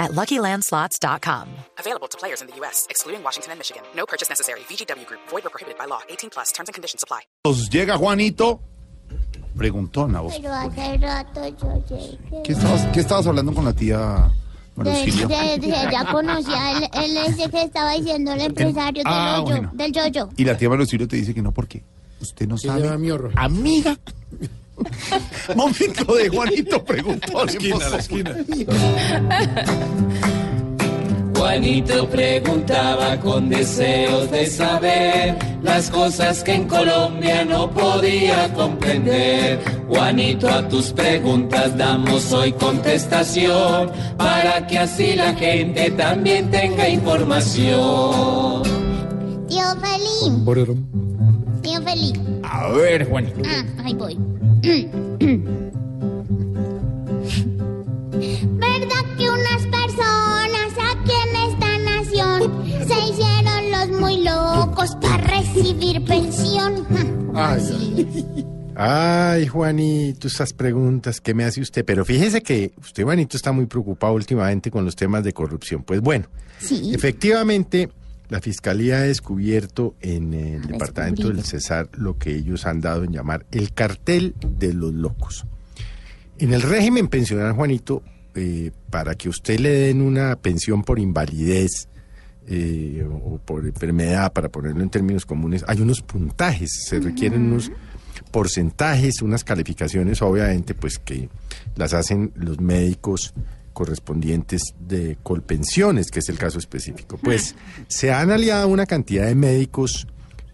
at LuckyLandSlots.com. Available to players in the U.S., excluding Washington and Michigan. No purchase necessary. VGW Group. Void or prohibited by law. 18 plus. Terms and conditions apply. Nos llega Juanito. Preguntona vos. Pero hace rato yo llegué. ¿Qué estabas, qué estabas hablando con la tía María De, de- de- ya conocía, él, él es el que estaba diciendo el empresario Ah, del, yoyo, bueno. del yoyo. Y la tía María Auxilio te dice que no, porque usted no sabe. llama Miorro. Amiga. Momento de Juanito preguntó. esquina, a la esquina. Juanito preguntaba con deseos de saber las cosas que en Colombia no podía comprender. Juanito, a tus preguntas damos hoy contestación para que así la gente también tenga información. Tío Feliz, Borerón. tío Feliz. A ver, Juanito. Ah, ahí voy. ¿Verdad que unas personas aquí en esta nación se hicieron los muy locos para recibir pensión? Ay, ay. Ay, Juanito, esas preguntas que me hace usted. Pero fíjese que usted, Juanito, está muy preocupado últimamente con los temas de corrupción. Pues bueno, Sí. efectivamente, la Fiscalía ha descubierto en el departamento del. Cesar lo que ellos han dado en llamar el cartel de los locos. En el régimen pensional, Juanito, eh, para que usted le den una pensión por invalidez eh, o por enfermedad, para ponerlo en términos comunes, hay unos puntajes, se requieren unos porcentajes, unas calificaciones, obviamente, pues que las hacen los médicos correspondientes de Colpensiones, que es el caso específico. Pues se han aliado una cantidad de médicos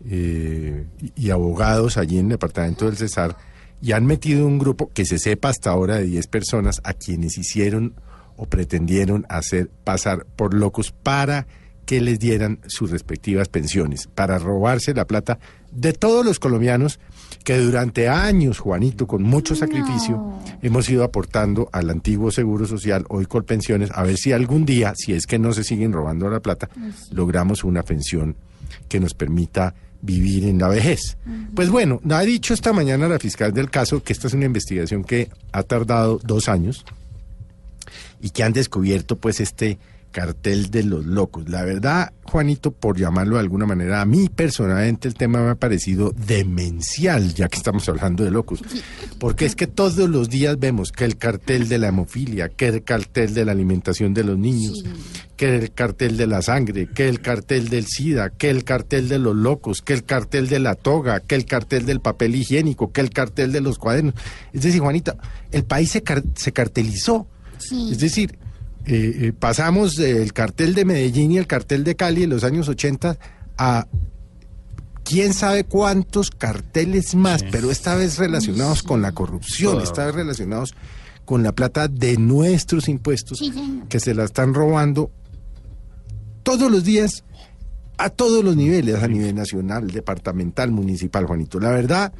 eh, y abogados allí en el departamento del Cesar y han metido un grupo que se sepa hasta ahora de 10 personas a quienes hicieron o pretendieron hacer pasar por locos para que les dieran sus respectivas pensiones, para robarse la plata de todos los colombianos que durante años, Juanito, con mucho sacrificio, hemos ido aportando al antiguo Seguro Social, hoy Colpensiones, a ver si algún día, si es que no se siguen robando la plata, logramos una pensión que nos permita vivir en la vejez. Pues bueno, ha dicho esta mañana la fiscal del caso que esta es una investigación que ha tardado dos años y que han descubierto pues este cartel de los locos. La verdad, Juanito, por llamarlo de alguna manera, a mí personalmente el tema me ha parecido demencial, ya que estamos hablando de locos. Porque es que todos los días vemos que el cartel de la hemofilia, que el cartel de la alimentación de los niños, que el cartel de la sangre, que el cartel del SIDA, que el cartel de los locos, que el cartel de la toga, que el cartel del papel higiénico, que el cartel de los cuadernos. Es decir, Juanita, el país se, car- se cartelizó. Sí. Es decir, eh, eh, pasamos del cartel de Medellín y el cartel de Cali en los años 80 a quién sabe cuántos carteles más, pero esta vez relacionados con la corrupción, esta vez relacionados con la plata de nuestros impuestos que se la están robando todos los días a todos los niveles, a nivel nacional, departamental, municipal, Juanito. La verdad,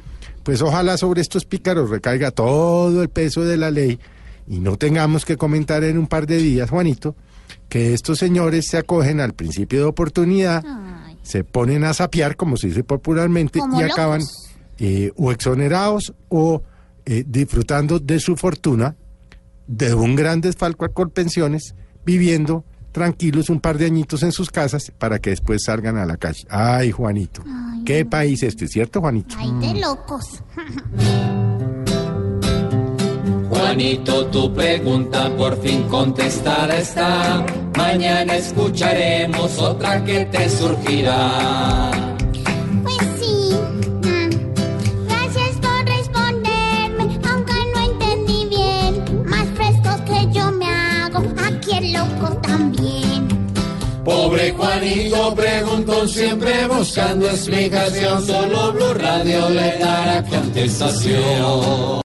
pues ojalá sobre estos pícaros recaiga todo el peso de la ley y no tengamos que comentar en un par de días, Juanito, que estos señores se acogen al principio de oportunidad, Ay. se ponen a sapear, como se dice popularmente, Como y locos. acaban eh, o exonerados o eh, disfrutando de su fortuna, de un gran desfalco a Colpensiones, viviendo tranquilos un par de añitos en sus casas para que después salgan a la calle. Ay, Juanito, Ay, ¿qué no. país este, cierto, Juanito? Ay, de locos. Juanito, tu pregunta por fin contestada está. Mañana escucharemos otra que te surgirá. Pues sí. mm. Gracias por responderme, aunque no entendí bien. Más frescos que yo me hago, aquí el loco también. Pobre Juanito preguntó siempre buscando explicación, solo Blue Radio le dará contestación.